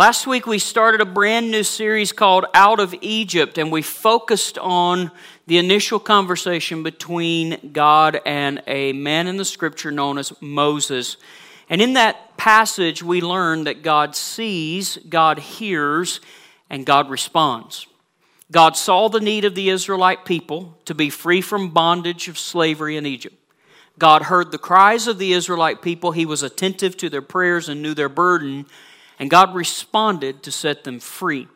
Last week we started a brand new series called Out of Egypt, and we focused on the initial conversation between God and a man in the scripture known as Moses. And in that passage, we learned that God sees, God hears, and God responds. God saw the need of the Israelite people to be free from bondage of slavery in Egypt. God heard the cries of the Israelite people. He was attentive to their prayers and knew their burden and God responded to set them free.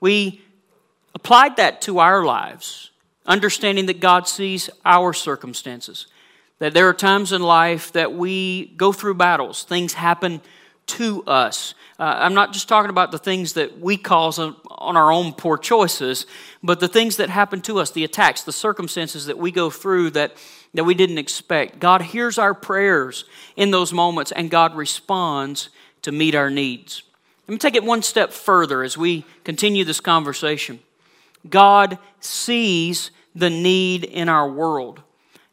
We applied that to our lives, understanding that God sees our circumstances, that there are times in life that we go through battles, things happen to us. Uh, I'm not just talking about the things that we cause on, on, our own poor choices, but the things that happen to us, the attacks, the circumstances that we go through that, that we didn't expect. God hears our prayers in those moments, and God responds to meet our needs. Let me take it one step further as we continue this conversation. God sees the need in our world,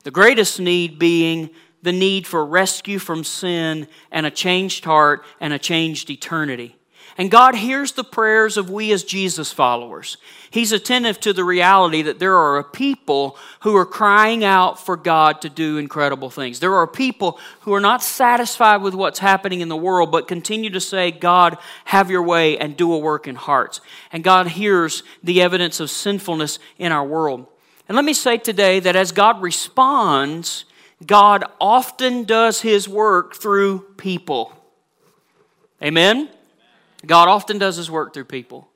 the greatest need being the need for rescue from sin and a changed heart and a changed eternity. And God hears the prayers of we as Jesus followers. He's attentive to the reality that there are a people who are crying out for God to do incredible things. There are people who are not satisfied with what's happening in the world, but continue to say, God, have your way and do a work in hearts. And God hears the evidence of sinfulness in our world. And let me say today that as God responds, God often does his work through people. Amen? God often does his work through people.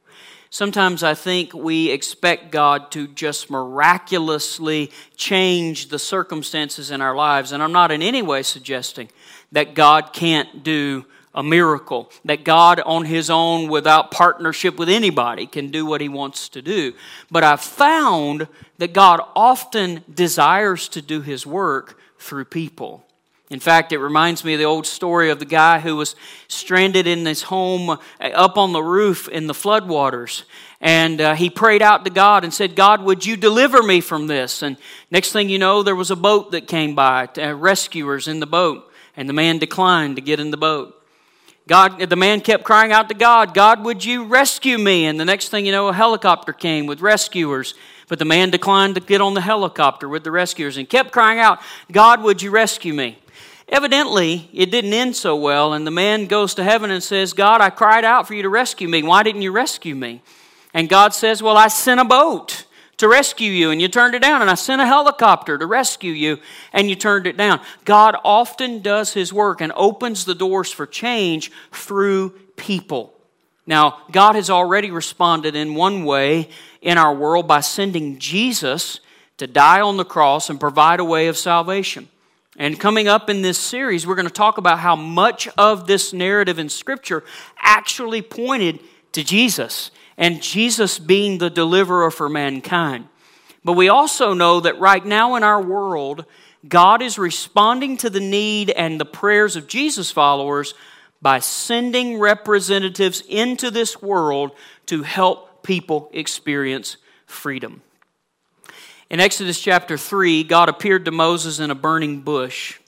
Sometimes I think we expect God to just miraculously change the circumstances in our lives. And I'm not in any way suggesting that God can't do a miracle, that God on his own, without partnership with anybody, can do what he wants to do. But I've found that God often desires to do his work through people. In fact, it reminds me of the old story of the guy who was stranded in his home uh, up on the roof in the floodwaters. And uh, he prayed out to God and said, God, would you deliver me from this? And next thing you know, there was a boat that came by, uh, rescuers in the boat. And the man declined to get in the boat. God, the man kept crying out to God, God, would you rescue me? And the next thing you know, a helicopter came with rescuers. But the man declined to get on the helicopter with the rescuers and kept crying out, God, would you rescue me? Evidently, it didn't end so well, and the man goes to heaven and says, God, I cried out for you to rescue me. Why didn't you rescue me? And God says, Well, I sent a boat to rescue you, and you turned it down. And I sent a helicopter to rescue you, and you turned it down. God often does his work and opens the doors for change through people. Now, God has already responded in one way in our world by sending Jesus to die on the cross and provide a way of salvation. And coming up in this series, we're going to talk about how much of this narrative in Scripture actually pointed to Jesus and Jesus being the deliverer for mankind. But we also know that right now in our world, God is responding to the need and the prayers of Jesus followers by sending representatives into this world to help people experience freedom. In Exodus chapter 3, God appeared to Moses in a burning bush.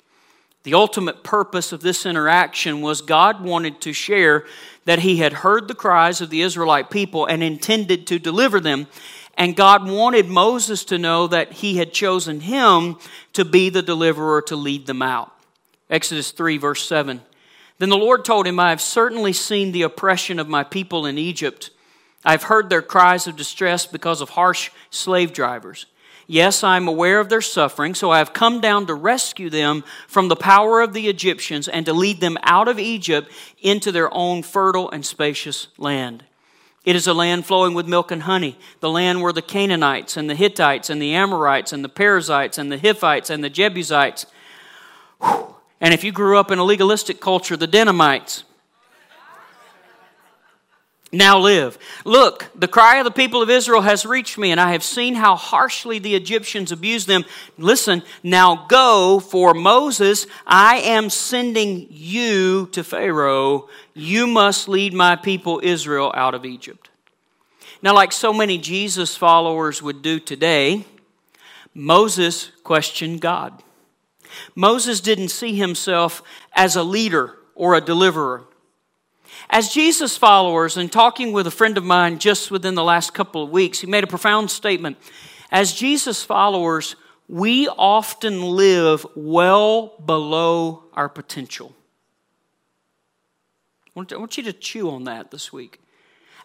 The ultimate purpose of this interaction was God wanted to share that He had heard the cries of the Israelite people and intended to deliver them. And God wanted Moses to know that He had chosen him to be the deliverer to lead them out. Exodus 3, verse 7. Then the Lord told him, I have certainly seen the oppression of my people in Egypt. I have heard their cries of distress because of harsh slave drivers. Yes, I am aware of their suffering, so I have come down to rescue them from the power of the Egyptians and to lead them out of Egypt into their own fertile and spacious land. It is a land flowing with milk and honey, the land where the Canaanites and the Hittites and the Amorites and the Perizzites and the Hivites and the Jebusites, and if you grew up in a legalistic culture, the Denamites, now live. Look, the cry of the people of Israel has reached me, and I have seen how harshly the Egyptians abuse them. Listen, now go, for Moses, I am sending you to Pharaoh. You must lead my people Israel out of Egypt. Now, like so many Jesus followers would do today, Moses questioned God. Moses didn't see himself as a leader or a deliverer. As Jesus followers, and talking with a friend of mine just within the last couple of weeks, he made a profound statement. As Jesus followers, we often live well below our potential. I want you to chew on that this week.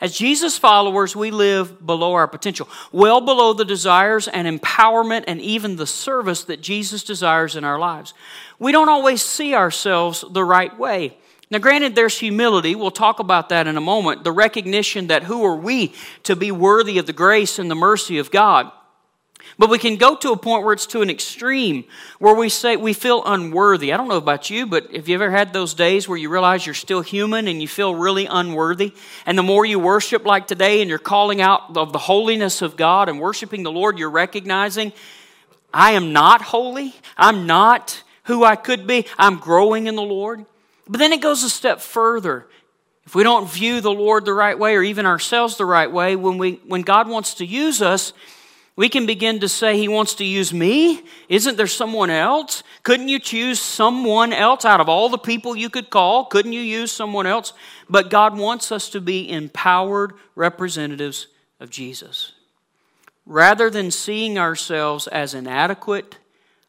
As Jesus followers, we live below our potential, well below the desires and empowerment and even the service that Jesus desires in our lives. We don't always see ourselves the right way. Now, granted, there's humility. We'll talk about that in a moment. The recognition that who are we to be worthy of the grace and the mercy of God. But we can go to a point where it's to an extreme where we say we feel unworthy. I don't know about you, but have you ever had those days where you realize you're still human and you feel really unworthy? And the more you worship like today and you're calling out of the holiness of God and worshiping the Lord, you're recognizing, I am not holy. I'm not who I could be. I'm growing in the Lord. But then it goes a step further. If we don't view the Lord the right way or even ourselves the right way, when, we, when God wants to use us, we can begin to say, He wants to use me? Isn't there someone else? Couldn't you choose someone else out of all the people you could call? Couldn't you use someone else? But God wants us to be empowered representatives of Jesus. Rather than seeing ourselves as inadequate,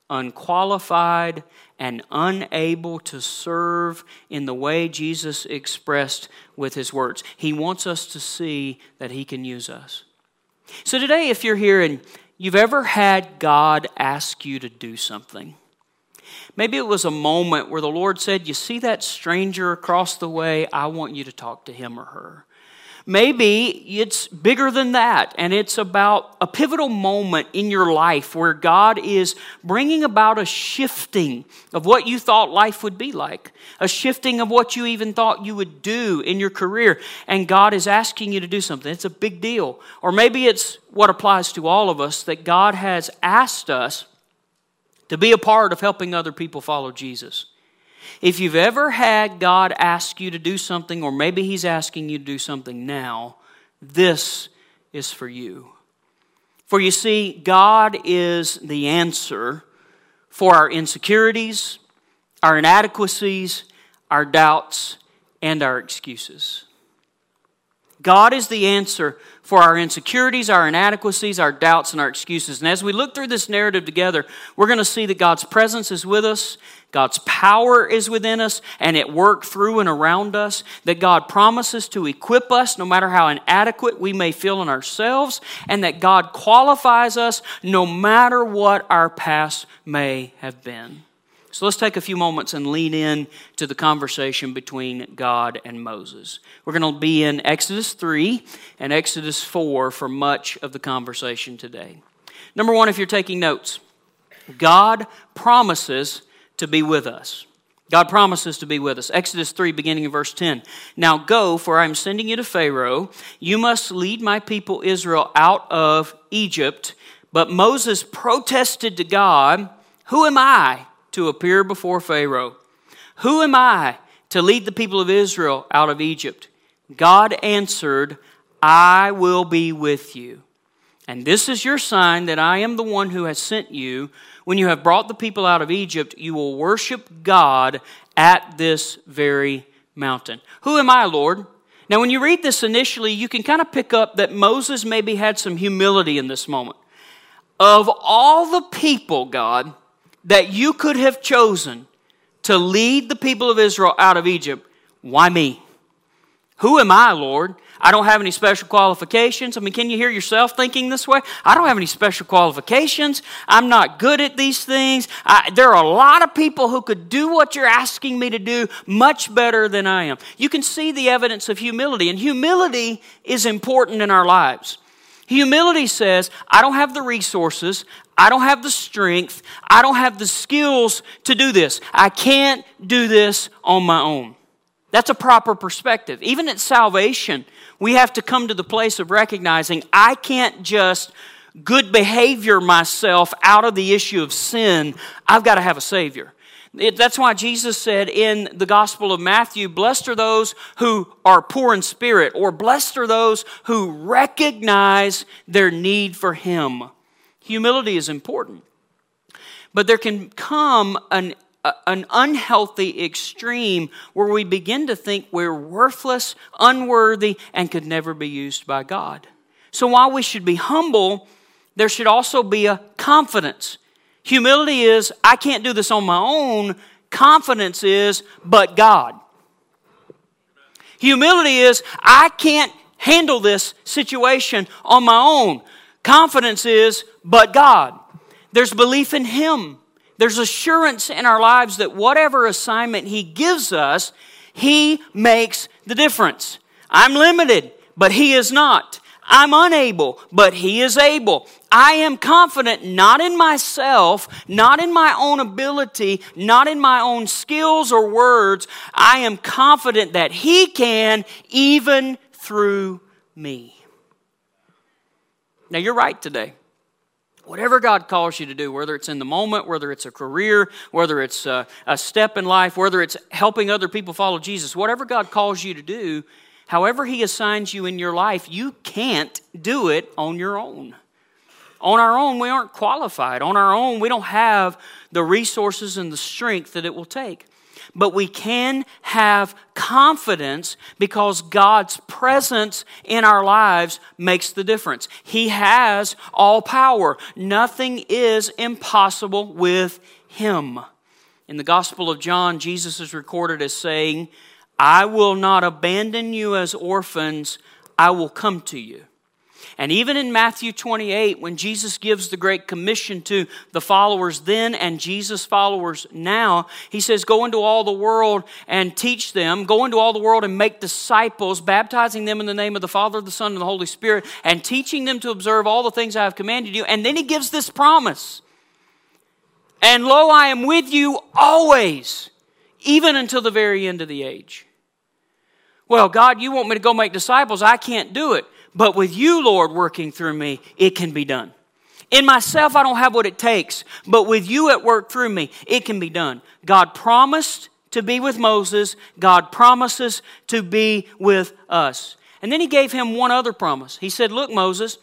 unqualified, and unable to serve in the way Jesus expressed with his words. He wants us to see that he can use us. So, today, if you're here and you've ever had God ask you to do something, maybe it was a moment where the Lord said, You see that stranger across the way? I want you to talk to him or her. Maybe it's bigger than that, and it's about a pivotal moment in your life where God is bringing about a shifting of what you thought life would be like, a shifting of what you even thought you would do in your career, and God is asking you to do something. It's a big deal. Or maybe it's what applies to all of us that God has asked us to be a part of helping other people follow Jesus. If you've ever had God ask you to do something, or maybe He's asking you to do something now, this is for you. For you see, God is the answer for our insecurities, our inadequacies, our doubts, and our excuses. God is the answer for our insecurities, our inadequacies, our doubts, and our excuses. And as we look through this narrative together, we're going to see that God's presence is with us, God's power is within us, and it work through and around us. That God promises to equip us no matter how inadequate we may feel in ourselves, and that God qualifies us no matter what our past may have been. So let's take a few moments and lean in to the conversation between God and Moses. We're going to be in Exodus 3 and Exodus 4 for much of the conversation today. Number one, if you're taking notes, God promises to be with us. God promises to be with us. Exodus 3, beginning in verse 10. Now go, for I am sending you to Pharaoh. You must lead my people Israel out of Egypt. But Moses protested to God, Who am I? To appear before Pharaoh. Who am I to lead the people of Israel out of Egypt? God answered, I will be with you. And this is your sign that I am the one who has sent you. When you have brought the people out of Egypt, you will worship God at this very mountain. Who am I, Lord? Now, when you read this initially, you can kind of pick up that Moses maybe had some humility in this moment. Of all the people, God, that you could have chosen to lead the people of Israel out of Egypt, why me? Who am I, Lord? I don't have any special qualifications. I mean, can you hear yourself thinking this way? I don't have any special qualifications. I'm not good at these things. I, there are a lot of people who could do what you're asking me to do much better than I am. You can see the evidence of humility, and humility is important in our lives. Humility says, I don't have the resources, I don't have the strength, I don't have the skills to do this. I can't do this on my own. That's a proper perspective. Even at salvation, we have to come to the place of recognizing I can't just good behavior myself out of the issue of sin. I've got to have a Savior. It, that's why Jesus said in the Gospel of Matthew, Blessed are those who are poor in spirit, or blessed are those who recognize their need for Him. Humility is important. But there can come an, an unhealthy extreme where we begin to think we're worthless, unworthy, and could never be used by God. So while we should be humble, there should also be a confidence. Humility is, I can't do this on my own. Confidence is, but God. Humility is, I can't handle this situation on my own. Confidence is, but God. There's belief in Him. There's assurance in our lives that whatever assignment He gives us, He makes the difference. I'm limited, but He is not. I'm unable, but He is able. I am confident not in myself, not in my own ability, not in my own skills or words. I am confident that He can even through me. Now, you're right today. Whatever God calls you to do, whether it's in the moment, whether it's a career, whether it's a, a, step in life, whether it's helping other people follow Jesus, whatever God calls you to do, however He assigns you in your life, you can't do it on your own. On our own, we aren't qualified. On our own, we don't have the resources and the strength that it will take but we can have confidence because God's presence in our lives makes the difference. He has all power. Nothing is impossible with Him. In the Gospel of John, Jesus is recorded as saying, I will not abandon you as orphans, I will come to you. And even in Matthew 28, when Jesus gives the Great Commission to the followers then and Jesus' followers now, he says, Go into all the world and teach them. Go into all the world and make disciples, baptizing them in the name of the Father, the Son, and the Holy Spirit, and teaching them to observe all the things I have commanded you. And then he gives this promise And lo, I am with you always, even until the very end of the age. Well, God, you want me to go make disciples. I can't do it. But with you, Lord, working through me, it can be done. In myself, I don't have what it takes, but with you at work through me, it can be done. God promised to be with Moses, God promises to be with us. And then he gave him one other promise. He said, Look, Moses,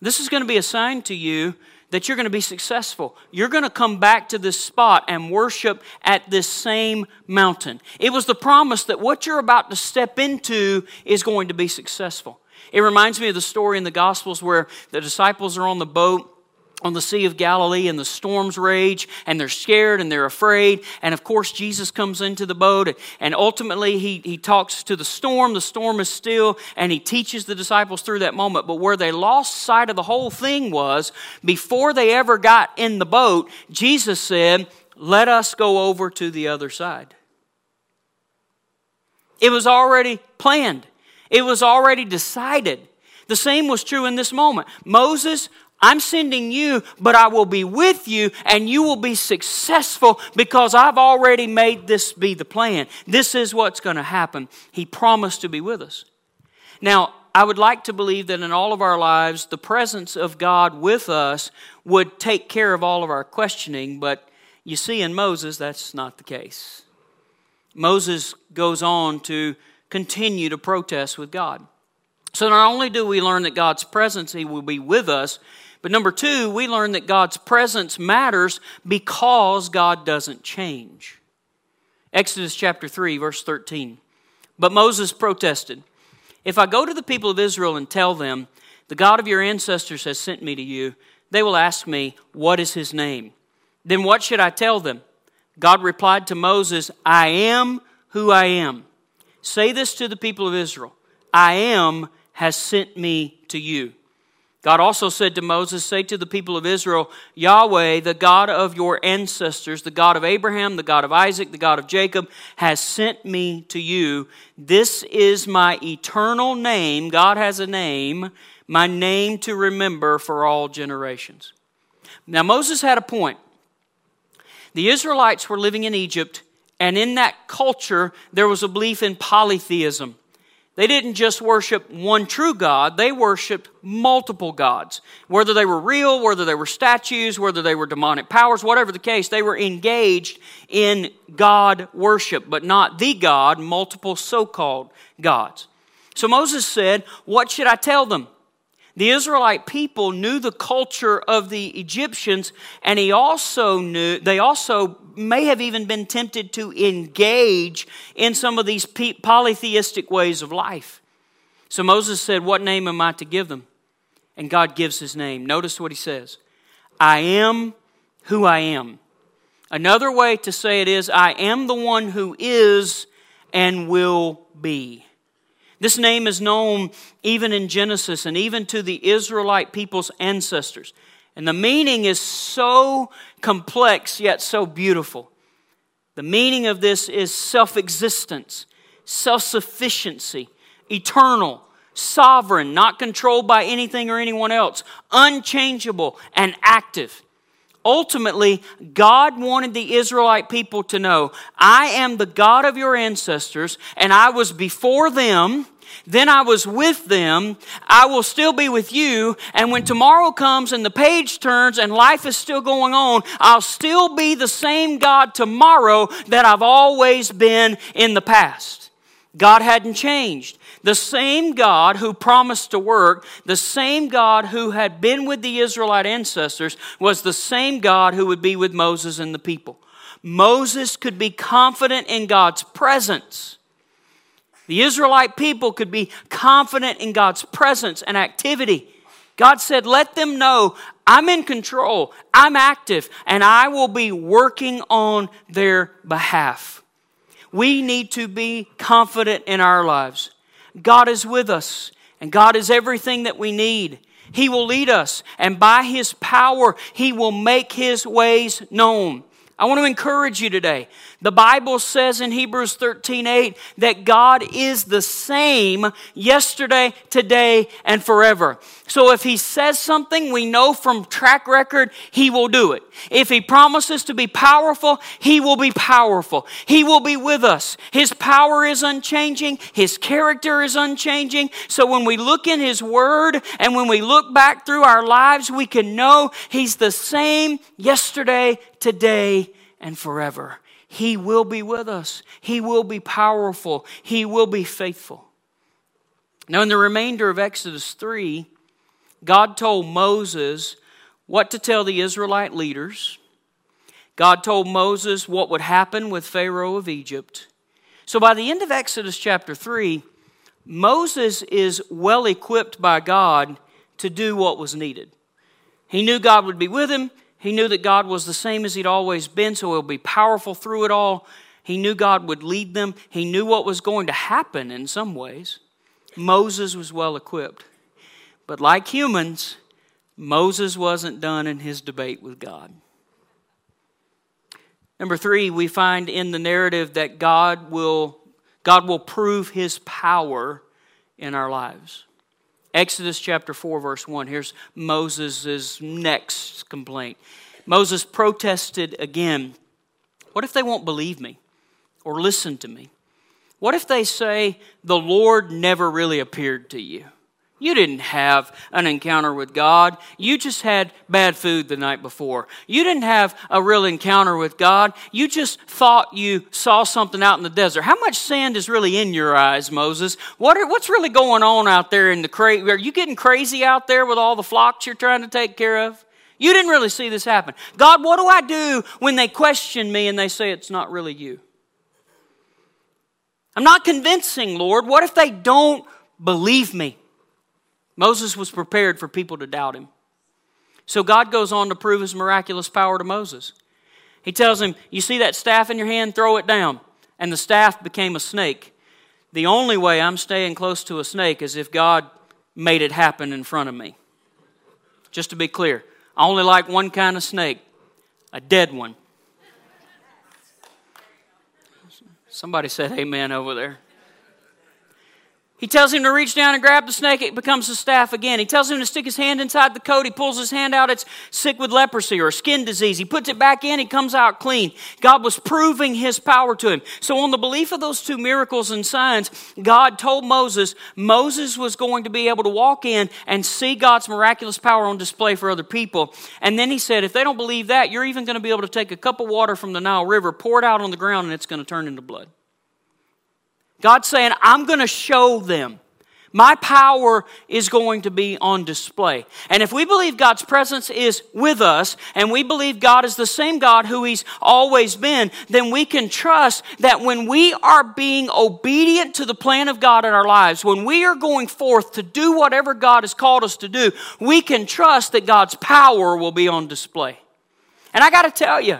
this is going to be a sign to you that you're going to be successful. You're going to come back to this spot and worship at this same mountain. It was the promise that what you're about to step into is going to be successful. It reminds me of the story in the Gospels where the disciples are on the boat on the Sea of Galilee and the storms rage and they're scared and they're afraid. And of course, Jesus comes into the boat and ultimately he, he talks to the storm. The storm is still and he teaches the disciples through that moment. But where they lost sight of the whole thing was before they ever got in the boat, Jesus said, Let us go over to the other side. It was already planned. It was already decided. The same was true in this moment. Moses, I'm sending you, but I will be with you and you will be successful because I've already made this be the plan. This is what's going to happen. He promised to be with us. Now, I would like to believe that in all of our lives, the presence of God with us would take care of all of our questioning, but you see, in Moses, that's not the case. Moses goes on to continue to protest with God. So not only do we learn that God's presence, He will be with us, but number two, we learn that God's presence matters because God doesn't change. Exodus chapter 3, verse 13. But Moses protested If I go to the people of Israel and tell them, The God of your ancestors has sent me to you, they will ask me, What is his name? Then what should I tell them? God replied to Moses, I am who I am. Say this to the people of Israel I am has sent me to you. God also said to Moses, Say to the people of Israel, Yahweh, the God of your ancestors, the God of Abraham, the God of Isaac, the God of Jacob, has sent me to you. This is my eternal name. God has a name, my name to remember for all generations. Now, Moses had a point. The Israelites were living in Egypt and in that culture, there was a belief in polytheism. They didn't just worship one true God, they worshiped multiple gods. Whether they were real, whether they were statues, whether they were demonic powers, whatever the case, they were engaged in God worship, but not the God, multiple so called gods. So Moses said, What should I tell them? The Israelite people knew the culture of the Egyptians, and he also knew, they also may have even been tempted to engage in some of these polytheistic ways of life. So Moses said, What name am I to give them? And God gives his name. Notice what he says I am who I am. Another way to say it is, I am the one who is and will be. This name is known even in Genesis and even to the Israelite people's ancestors. And the meaning is so complex yet so beautiful. The meaning of this is self existence, self sufficiency, eternal, sovereign, not controlled by anything or anyone else, unchangeable, and active. Ultimately, God wanted the Israelite people to know I am the God of your ancestors, and I was before them. Then I was with them. I will still be with you. And when tomorrow comes and the page turns and life is still going on, I'll still be the same God tomorrow that I've always been in the past. God hadn't changed. The same God who promised to work, the same God who had been with the Israelite ancestors, was the same God who would be with Moses and the people. Moses could be confident in God's presence. The Israelite people could be confident in God's presence and activity. God said, Let them know I'm in control, I'm active, and I will be working on their behalf. We need to be confident in our lives. God is with us, and God is everything that we need. He will lead us, and by His power, He will make His ways known. I want to encourage you today. The Bible says in Hebrews 13 8 that God is the same yesterday, today, and forever. So if He says something, we know from track record, He will do it. If He promises to be powerful, He will be powerful. He will be with us. His power is unchanging, His character is unchanging. So when we look in His Word and when we look back through our lives, we can know He's the same yesterday, today, and forever. He will be with us. He will be powerful. He will be faithful. Now, in the remainder of Exodus 3, God told Moses what to tell the Israelite leaders. God told Moses what would happen with Pharaoh of Egypt. So, by the end of Exodus chapter 3, Moses is well equipped by God to do what was needed. He knew God would be with him. He knew that God was the same as he'd always been, so he'll be powerful through it all. He knew God would lead them. He knew what was going to happen in some ways. Moses was well equipped. But like humans, Moses wasn't done in his debate with God. Number three, we find in the narrative that God will, God will prove his power in our lives. Exodus chapter 4, verse 1. Here's Moses' next complaint. Moses protested again. What if they won't believe me or listen to me? What if they say, The Lord never really appeared to you? You didn't have an encounter with God. You just had bad food the night before. You didn't have a real encounter with God. You just thought you saw something out in the desert. How much sand is really in your eyes, Moses? What are, what's really going on out there in the crazy? Are you getting crazy out there with all the flocks you're trying to take care of? You didn't really see this happen. God, what do I do when they question me and they say it's not really you? I'm not convincing, Lord. What if they don't believe me? Moses was prepared for people to doubt him. So God goes on to prove his miraculous power to Moses. He tells him, You see that staff in your hand? Throw it down. And the staff became a snake. The only way I'm staying close to a snake is if God made it happen in front of me. Just to be clear, I only like one kind of snake a dead one. Somebody said amen over there. He tells him to reach down and grab the snake, it becomes a staff again. He tells him to stick his hand inside the coat. He pulls his hand out, it's sick with leprosy or skin disease. He puts it back in, he comes out clean. God was proving his power to him. So, on the belief of those two miracles and signs, God told Moses Moses was going to be able to walk in and see God's miraculous power on display for other people. And then he said, if they don't believe that, you're even going to be able to take a cup of water from the Nile River, pour it out on the ground, and it's going to turn into blood. God's saying, I'm going to show them. My power is going to be on display. And if we believe God's presence is with us, and we believe God is the same God who He's always been, then we can trust that when we are being obedient to the plan of God in our lives, when we are going forth to do whatever God has called us to do, we can trust that God's power will be on display. And I got to tell you,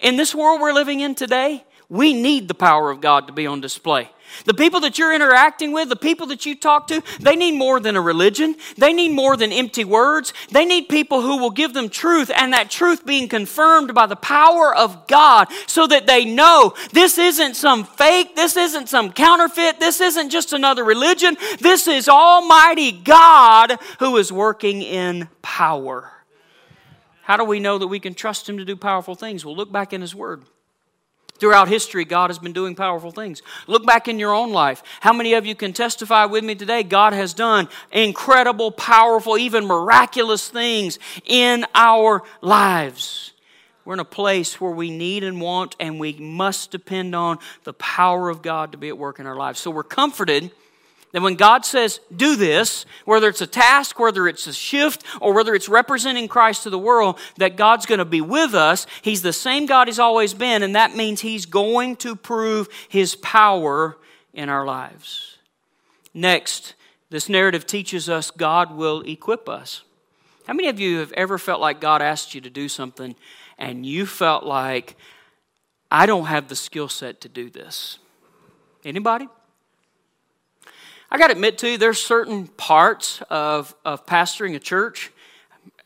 in this world we're living in today, we need the power of God to be on display. The people that you're interacting with, the people that you talk to, they need more than a religion. They need more than empty words. They need people who will give them truth and that truth being confirmed by the power of God so that they know this isn't some fake, this isn't some counterfeit, this isn't just another religion. This is Almighty God who is working in power. How do we know that we can trust Him to do powerful things? Well, look back in His Word. Throughout history, God has been doing powerful things. Look back in your own life. How many of you can testify with me today? God has done incredible, powerful, even miraculous things in our lives. We're in a place where we need and want, and we must depend on the power of God to be at work in our lives. So we're comforted that when God says, do this, whether it's a task, whether it's a shift, or whether it's representing Christ to the world, that God's going to be with us. He's the same God He's always been, and that means He's going to prove His power in our lives. Next, this narrative teaches us God will equip us. How many of you have ever felt like God asked you to do something and you felt like, I don't have the skill set to do this? Anybody? I got to admit to you, there's certain parts of, of pastoring a church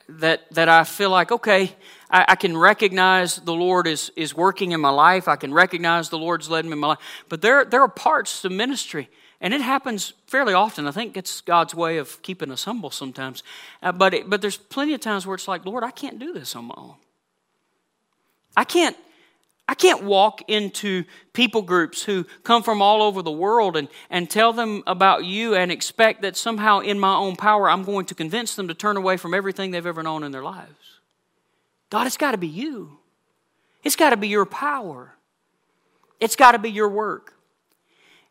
that, that I feel like, okay, I, I, can recognize the Lord is, is working in my life. I can recognize the Lord's led me in my life. But there, there are parts of ministry, and it happens fairly often. I think it's God's way of keeping us humble sometimes. Uh, but, it, but there's plenty of times where it's like, Lord, I can't do this on my own. I can't I can't walk into people groups who come from all over the world and, and tell them about you and expect that somehow in my own power I'm going to convince them to turn away from everything they've ever known in their lives. God, it's got to be you. It's got to be your power. It's got to be your work.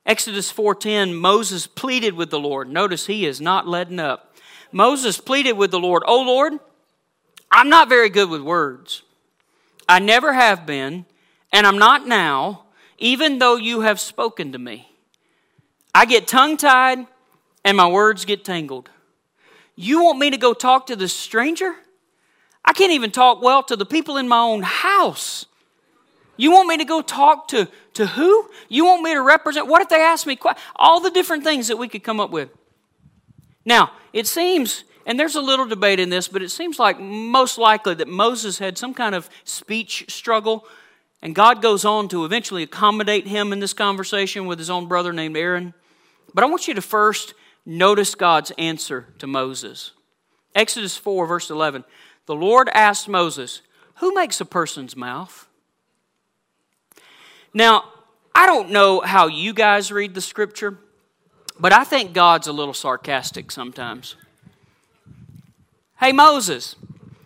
Exodus 4:10 Moses pleaded with the Lord. Notice he is not letting up. Moses pleaded with the Lord, "Oh Lord, I'm not very good with words. I never have been." And I'm not now, even though you have spoken to me. I get tongue tied and my words get tangled. You want me to go talk to this stranger? I can't even talk well to the people in my own house. You want me to go talk to, to who? You want me to represent? What if they ask me? All the different things that we could come up with. Now, it seems, and there's a little debate in this, but it seems like most likely that Moses had some kind of speech struggle and God goes on to eventually accommodate him in this conversation with his own brother named Aaron. But I want you to first notice God's answer to Moses. Exodus 4, verse 11. The Lord asked Moses, Who makes a person's mouth? Now, I don't know how you guys read the scripture, but I think God's a little sarcastic sometimes. Hey, Moses,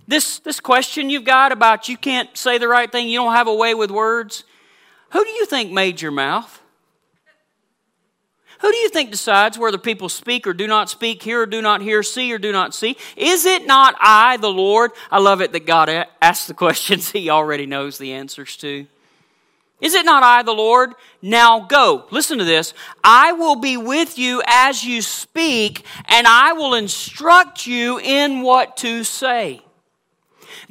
this, this question you've got about you can't say the right thing, you don't have a way with words, who do you think made your mouth? Who do you think decides whether people speak or do not speak, hear or do not hear, see or do not see? Is it not I, the Lord? I love it that God asks the questions he already knows the answers to. Is it not I, the Lord? Now go. Listen to this. I will be with you as you speak, and I will instruct you in what to say.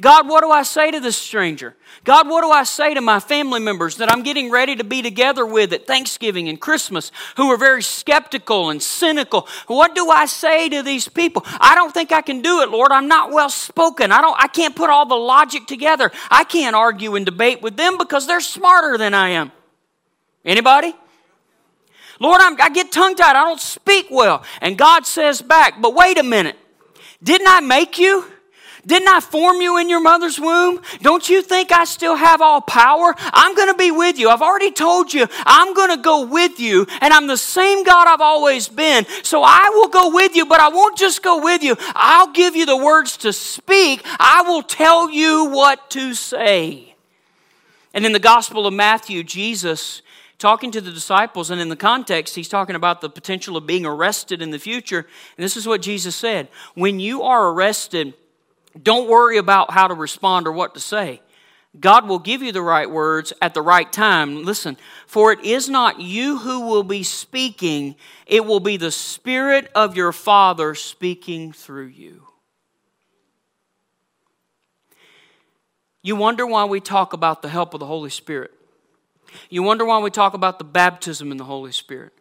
God, what do I say to this stranger? God, what do I say to my family members that I'm getting ready to be together with at Thanksgiving and Christmas who are very skeptical and cynical? What do I say to these people? I don't think I can do it, Lord. I'm not well spoken. I don't I can't put all the logic together. I can't argue and debate with them because they're smarter than I am. Anybody? Lord, I'm, I get tongue tied. I don't speak well. And God says back, but wait a minute. Didn't I make you? Didn't I form you in your mother's womb? Don't you think I still have all power? I'm going to be with you. I've already told you I'm going to go with you, and I'm the same God I've always been. So I will go with you, but I won't just go with you. I'll give you the words to speak. I will tell you what to say. And in the Gospel of Matthew, Jesus talking to the disciples, and in the context, he's talking about the potential of being arrested in the future. And this is what Jesus said When you are arrested, don't worry about how to respond or what to say. God will give you the right words at the right time. Listen, for it is not you who will be speaking, it will be the Spirit of your Father speaking through you. You wonder why we talk about the help of the Holy Spirit. You wonder why we talk about the baptism in the Holy Spirit.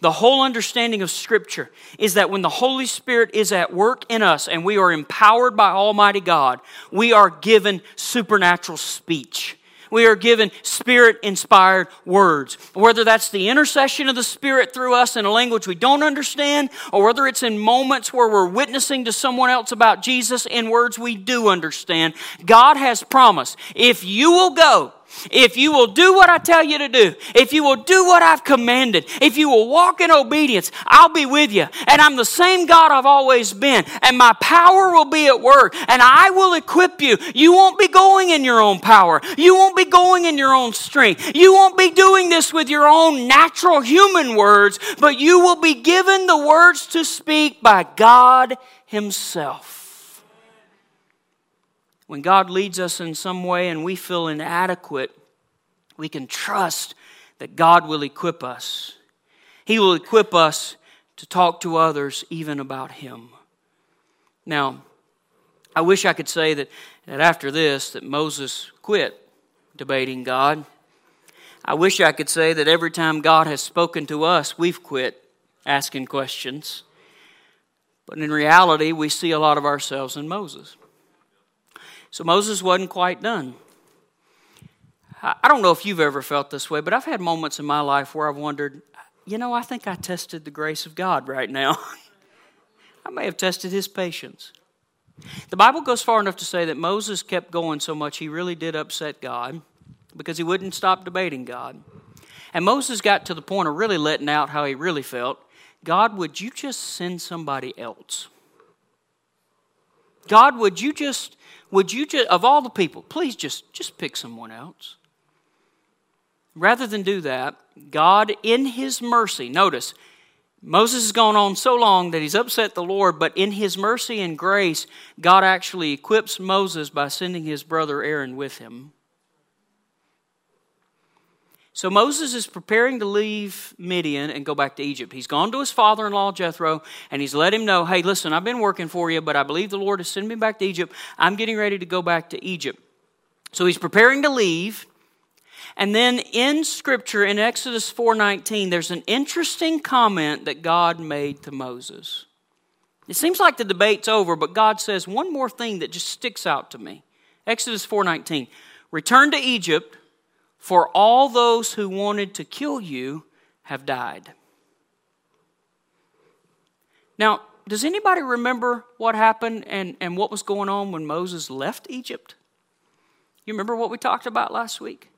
The whole understanding of Scripture is that when the Holy Spirit is at work in us and we are empowered by Almighty God, we are given supernatural speech. We are given spirit inspired words. Whether that's the intercession of the Spirit through us in a language we don't understand, or whether it's in moments where we're witnessing to someone else about Jesus in words we do understand, God has promised if you will go, if you will do what I tell you to do, if you will do what I've commanded, if you will walk in obedience, I'll be with you. And I'm the same God I've always been. And my power will be at work. And I will equip you. You won't be going in your own power. You won't be going in your own strength. You won't be doing this with your own natural human words, but you will be given the words to speak by God Himself. When God leads us in some way and we feel inadequate, we can trust that God will equip us. He will equip us to talk to others even about Him. Now, I wish I could say that, that after this that Moses quit debating God. I wish I could say that every time God has spoken to us, we've quit asking questions. But in reality, we see a lot of ourselves in Moses. So Moses wasn't quite done. I don't know if you've ever felt this way, but I've had moments in my life where I've wondered, you know, I think I tested the grace of God right now. I may have tested his patience. The Bible goes far enough to say that Moses kept going so much he really did upset God because he wouldn't stop debating God. And Moses got to the point of really letting out how he really felt. God, would you just send somebody else? God, would you just would you just, of all the people, please just, just pick someone else? Rather than do that, God, in His mercy, notice, Moses has gone on so long that he's upset the Lord, but in his mercy and grace, God actually equips Moses by sending his brother Aaron with him. So Moses is preparing to leave Midian and go back to Egypt. He's gone to his father in law, Jethro, and he's let him know hey, listen, I've been working for you, but I believe the Lord has sent me back to Egypt. I'm getting ready to go back to Egypt. So he's preparing to leave. And then in scripture in Exodus 4:19 there's an interesting comment that God made to Moses. It seems like the debate's over, but God says one more thing that just sticks out to me. Exodus 4:19. Return to Egypt for all those who wanted to kill you have died. Now, does anybody remember what happened and, and what was going on when Moses left Egypt? You remember what we talked about last week?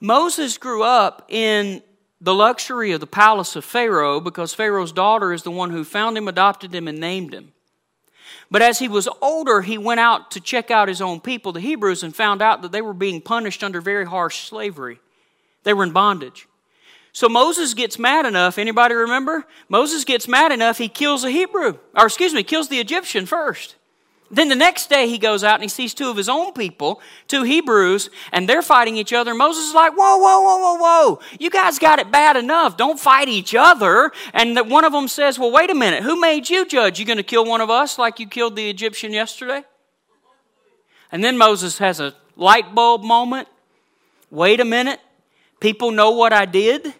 Moses grew up in the luxury of the palace of Pharaoh because Pharaoh's daughter is the one who found him, adopted him, and named him. But as he was older, he went out to check out his own people, the Hebrews, and found out that they were being punished under very harsh slavery. They were in bondage. So Moses gets mad enough, anybody remember? Moses gets mad enough, he kills a Hebrew, or excuse me, kills the Egyptian first. Then the next day he goes out and he sees two of his own people, two Hebrews, and they're fighting each other. Moses is like, whoa, whoa, whoa, whoa, whoa. You guys got it bad enough. Don't fight each other. And one of them says, well, wait a minute. Who made you judge? You going to kill one of us like you killed the Egyptian yesterday? And then Moses has a light bulb moment. Wait a minute. People know what I did.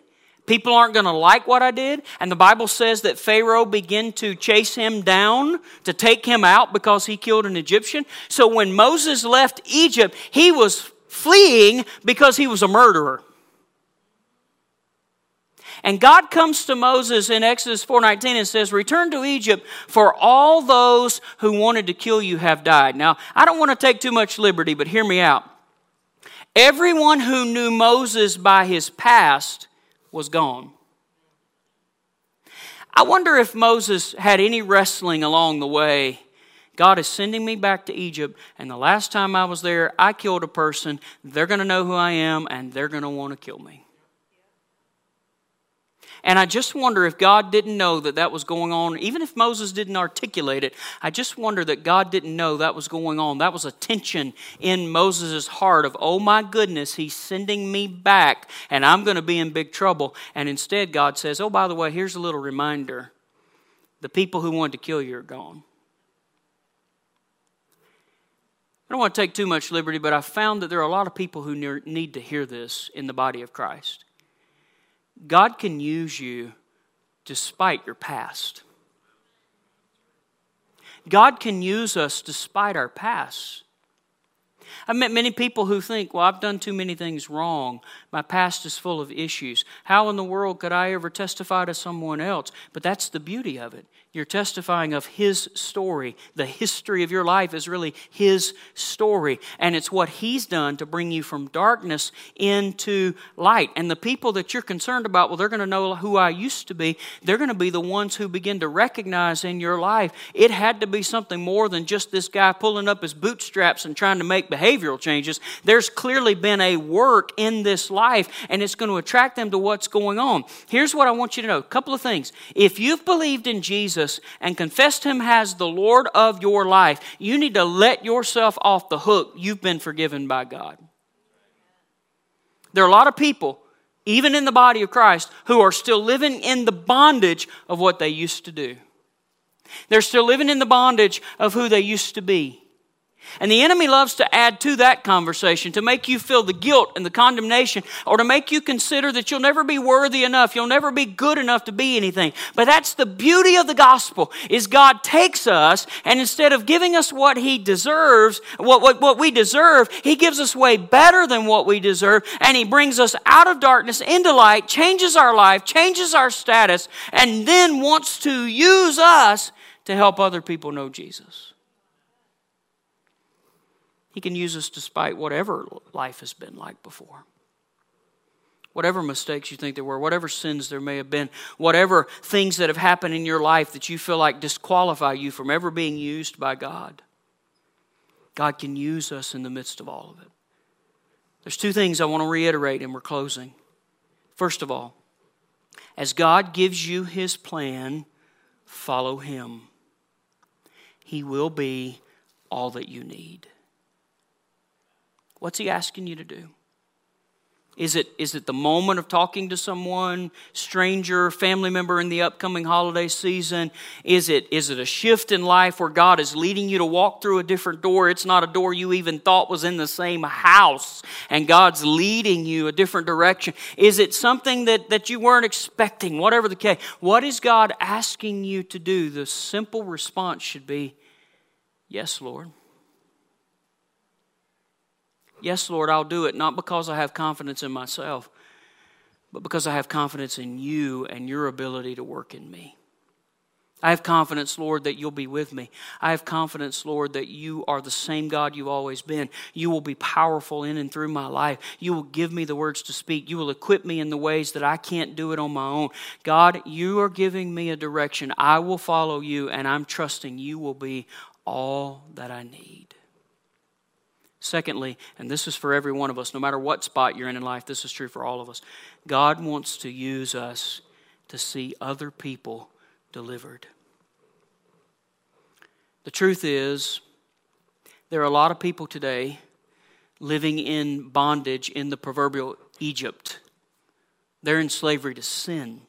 People aren't going to like what I did. And the Bible says that Pharaoh began to chase him down to take him out because he killed an Egyptian. So when Moses left Egypt, he was fleeing because he was a murderer. And God comes to Moses in Exodus 4:19 and says, "Return to Egypt, for all those who wanted to kill you have died." Now, I don't want to take too much liberty, but hear me out. Everyone who knew Moses by his past was gone. I wonder if Moses had any wrestling along the way. God is sending me back to Egypt, and the last time I was there, I killed a person. They're going to know who I am, and they're going to want to kill me. And I just wonder if God didn't know that that was going on, even if Moses didn't articulate it. I just wonder that God didn't know that was going on. That was a tension in Moses' heart of, oh my goodness, he's sending me back and I'm going to be in big trouble. And instead, God says, oh, by the way, here's a little reminder the people who wanted to kill you are gone. I don't want to take too much liberty, but I found that there are a lot of people who need to hear this in the body of Christ. God can use you despite your past. God can use us despite our past. I've met many people who think, well, I've done too many things wrong. My past is full of issues. How in the world could I ever testify to someone else? But that's the beauty of it. You're testifying of His story. The history of your life is really His story. And it's what He's done to bring you from darkness into light. And the people that you're concerned about, well, they're going to know who I used to be. They're going to be the ones who begin to recognize in your life it had to be something more than just this guy pulling up his bootstraps and trying to make behavioral changes. There's clearly been a work in this life, and it's going to attract them to what's going on. Here's what I want you to know a couple of things. If you've believed in Jesus, Jesus and confessed Him as the Lord of your life, you need to let yourself off the hook. You've been forgiven by God. There are a lot of people, even in the body of Christ, who are still living in the bondage of what they used to do. They're still living in the bondage of who they used to be. And the enemy loves to add to that conversation to make you feel the guilt and the condemnation or to make you consider that you'll never be worthy enough, you'll never be good enough to be anything. But that's the beauty of the gospel is God takes us and instead of giving us what he deserves, what, what, what we deserve, he gives us way better than what we deserve and he brings us out of darkness into light, changes our life, changes our status, and then wants to use us to help other people know Jesus. He can use us despite whatever life has been like before. Whatever mistakes you think there were, whatever sins there may have been, whatever things that have happened in your life that you feel like disqualify you from ever being used by God. God can use us in the midst of all of it. There's two things I want to reiterate, and we're closing. First of all, as God gives you His plan, follow Him. He will be all that you need. What's he asking you to do? Is it, is it the moment of talking to someone, stranger, family member in the upcoming holiday season? Is it, is it a shift in life where God is leading you to walk through a different door? It's not a door you even thought was in the same house, and God's leading you a different direction. Is it something that, that you weren't expecting? Whatever the case, what is God asking you to do? The simple response should be, Yes, Lord. Yes, Lord, I'll do it, not because I have confidence in myself, but because I have confidence in you and your ability to work in me. I have confidence, Lord, that you'll be with me. I have confidence, Lord, that you are the same God you've always been. You will be powerful in and through my life. You will give me the words to speak. You will equip me in the ways that I can't do it on my own. God, you are giving me a direction. I will follow you, and I'm trusting you will be all that I need. Secondly, and this is for every one of us, no matter what spot you're in in life, this is true for all of us. God wants to use us to see other people delivered. The truth is, there are a lot of people today living in bondage in the proverbial Egypt. They're in slavery to sin,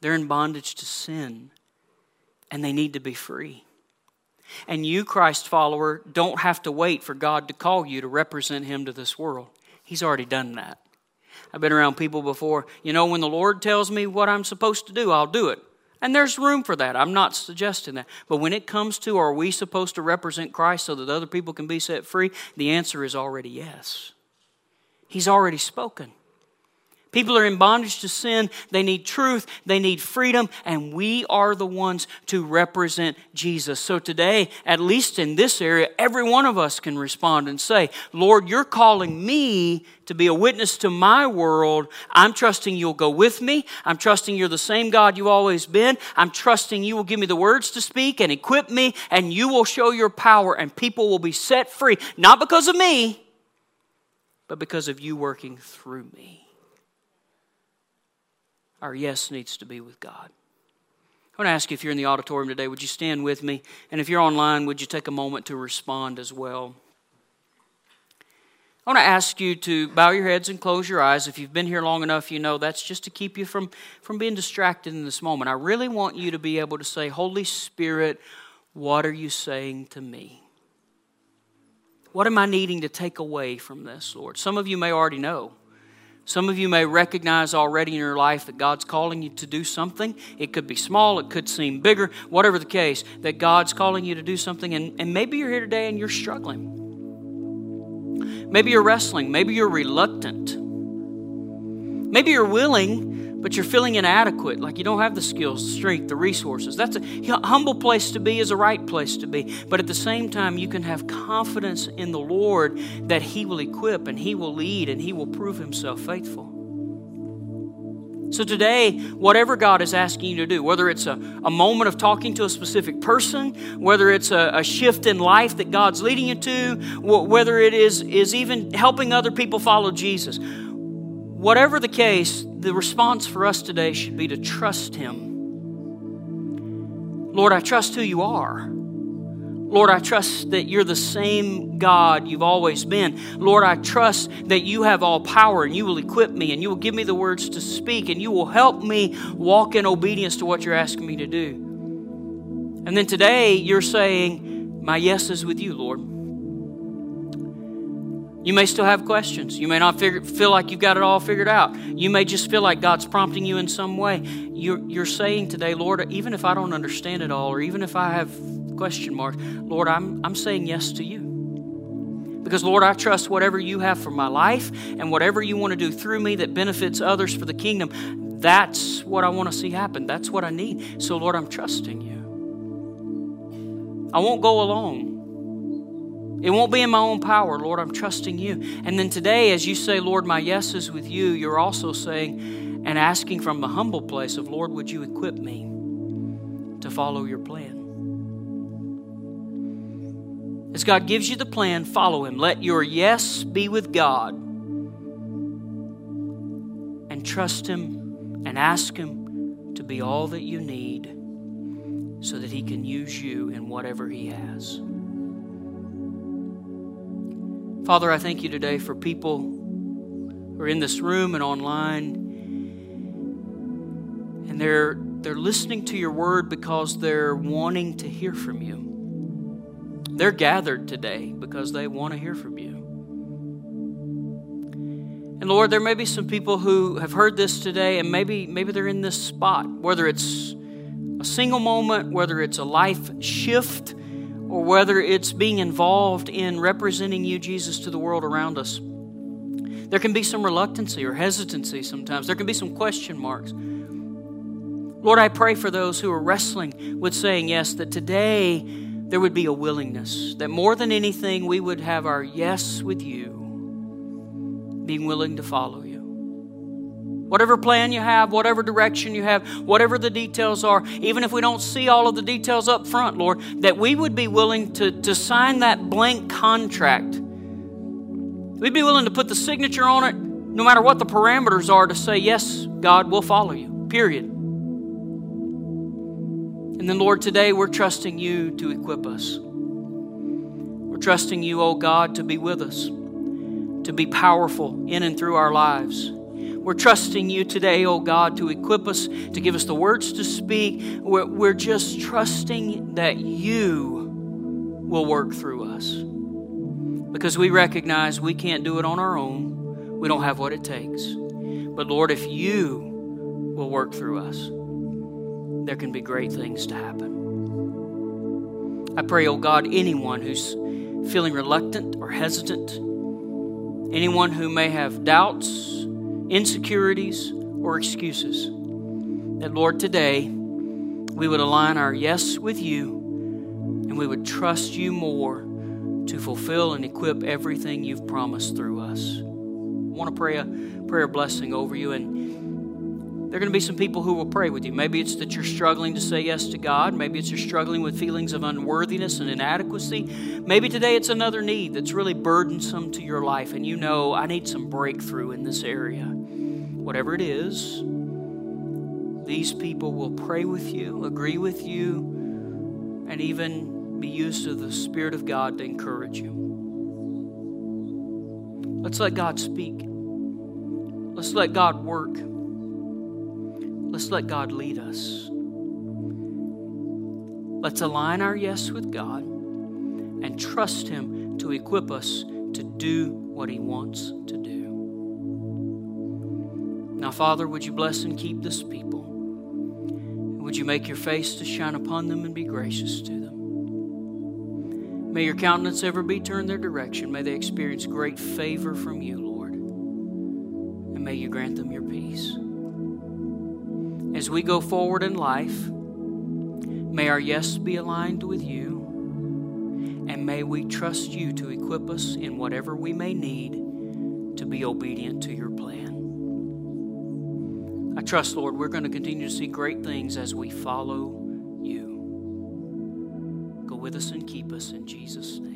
they're in bondage to sin, and they need to be free. And you, Christ follower, don't have to wait for God to call you to represent Him to this world. He's already done that. I've been around people before, you know, when the Lord tells me what I'm supposed to do, I'll do it. And there's room for that. I'm not suggesting that. But when it comes to are we supposed to represent Christ so that other people can be set free, the answer is already yes. He's already spoken. People are in bondage to sin. They need truth. They need freedom. And we are the ones to represent Jesus. So today, at least in this area, every one of us can respond and say, Lord, you're calling me to be a witness to my world. I'm trusting you'll go with me. I'm trusting you're the same God you've always been. I'm trusting you will give me the words to speak and equip me, and you will show your power, and people will be set free, not because of me, but because of you working through me. Our yes needs to be with God. I want to ask you if you're in the auditorium today, would you stand with me? And if you're online, would you take a moment to respond as well? I want to ask you to bow your heads and close your eyes. If you've been here long enough, you know that's just to keep you from, from being distracted in this moment. I really want you to be able to say, Holy Spirit, what are you saying to me? What am I needing to take away from this, Lord? Some of you may already know. Some of you may recognize already in your life that God's calling you to do something. It could be small, it could seem bigger, whatever the case, that God's calling you to do something. And, and maybe you're here today and you're struggling. Maybe you're wrestling. Maybe you're reluctant. Maybe you're willing, but you're feeling inadequate, like you don't have the skills, the strength, the resources. That's a humble place to be, is a right place to be. But at the same time, you can have confidence in the Lord that He will equip and He will lead and He will prove Himself faithful. So today, whatever God is asking you to do, whether it's a, a moment of talking to a specific person, whether it's a, a shift in life that God's leading you to, whether it is, is even helping other people follow Jesus, whatever the case, the response for us today should be to trust Him. Lord, I trust who you are. Lord, I trust that you're the same God you've always been. Lord, I trust that you have all power and you will equip me and you will give me the words to speak and you will help me walk in obedience to what you're asking me to do. And then today you're saying, My yes is with you, Lord. You may still have questions. You may not figure, feel like you've got it all figured out. You may just feel like God's prompting you in some way. You're, you're saying today, Lord, even if I don't understand it all, or even if I have question marks, Lord, I'm, I'm saying yes to you. Because, Lord, I trust whatever you have for my life and whatever you want to do through me that benefits others for the kingdom, that's what I want to see happen. That's what I need. So, Lord, I'm trusting you. I won't go alone. It won't be in my own power. Lord, I'm trusting you. And then today, as you say, Lord, my yes is with you, you're also saying and asking from the humble place of, Lord, would you equip me to follow your plan? As God gives you the plan, follow Him. Let your yes be with God. And trust Him and ask Him to be all that you need so that He can use you in whatever He has. Father, I thank you today for people who are in this room and online. And they're, they're listening to your word because they're wanting to hear from you. They're gathered today because they want to hear from you. And Lord, there may be some people who have heard this today and maybe maybe they're in this spot, whether it's a single moment, whether it's a life shift, or whether it's being involved in representing you, Jesus, to the world around us. There can be some reluctancy or hesitancy sometimes. There can be some question marks. Lord, I pray for those who are wrestling with saying yes, that today there would be a willingness that more than anything, we would have our yes with you, being willing to follow you. Whatever plan you have, whatever direction you have, whatever the details are, even if we don't see all of the details up front, Lord, that we would be willing to, to sign that blank contract. We'd be willing to put the signature on it, no matter what the parameters are, to say, Yes, God, we'll follow you, period. And then, Lord, today we're trusting you to equip us. We're trusting you, oh God, to be with us, to be powerful in and through our lives. We're trusting you today, oh God, to equip us, to give us the words to speak. We're, we're just trusting that you will work through us. Because we recognize we can't do it on our own, we don't have what it takes. But Lord, if you will work through us, there can be great things to happen. I pray, oh God, anyone who's feeling reluctant or hesitant, anyone who may have doubts, insecurities, or excuses, that Lord, today we would align our yes with you and we would trust you more to fulfill and equip everything you've promised through us. I want to pray a prayer blessing over you and there are going to be some people who will pray with you. Maybe it's that you're struggling to say yes to God. Maybe it's you're struggling with feelings of unworthiness and inadequacy. Maybe today it's another need that's really burdensome to your life, and you know, I need some breakthrough in this area. Whatever it is, these people will pray with you, agree with you, and even be used of the Spirit of God to encourage you. Let's let God speak. Let's let God work. Let's let God lead us. Let's align our yes with God and trust Him to equip us to do what He wants to do. Now, Father, would you bless and keep this people? Would you make your face to shine upon them and be gracious to them? May your countenance ever be turned their direction. May they experience great favor from you, Lord. And may you grant them your peace. As we go forward in life, may our yes be aligned with you. And may we trust you to equip us in whatever we may need to be obedient to your plan. I trust, Lord, we're going to continue to see great things as we follow you. Go with us and keep us in Jesus' name.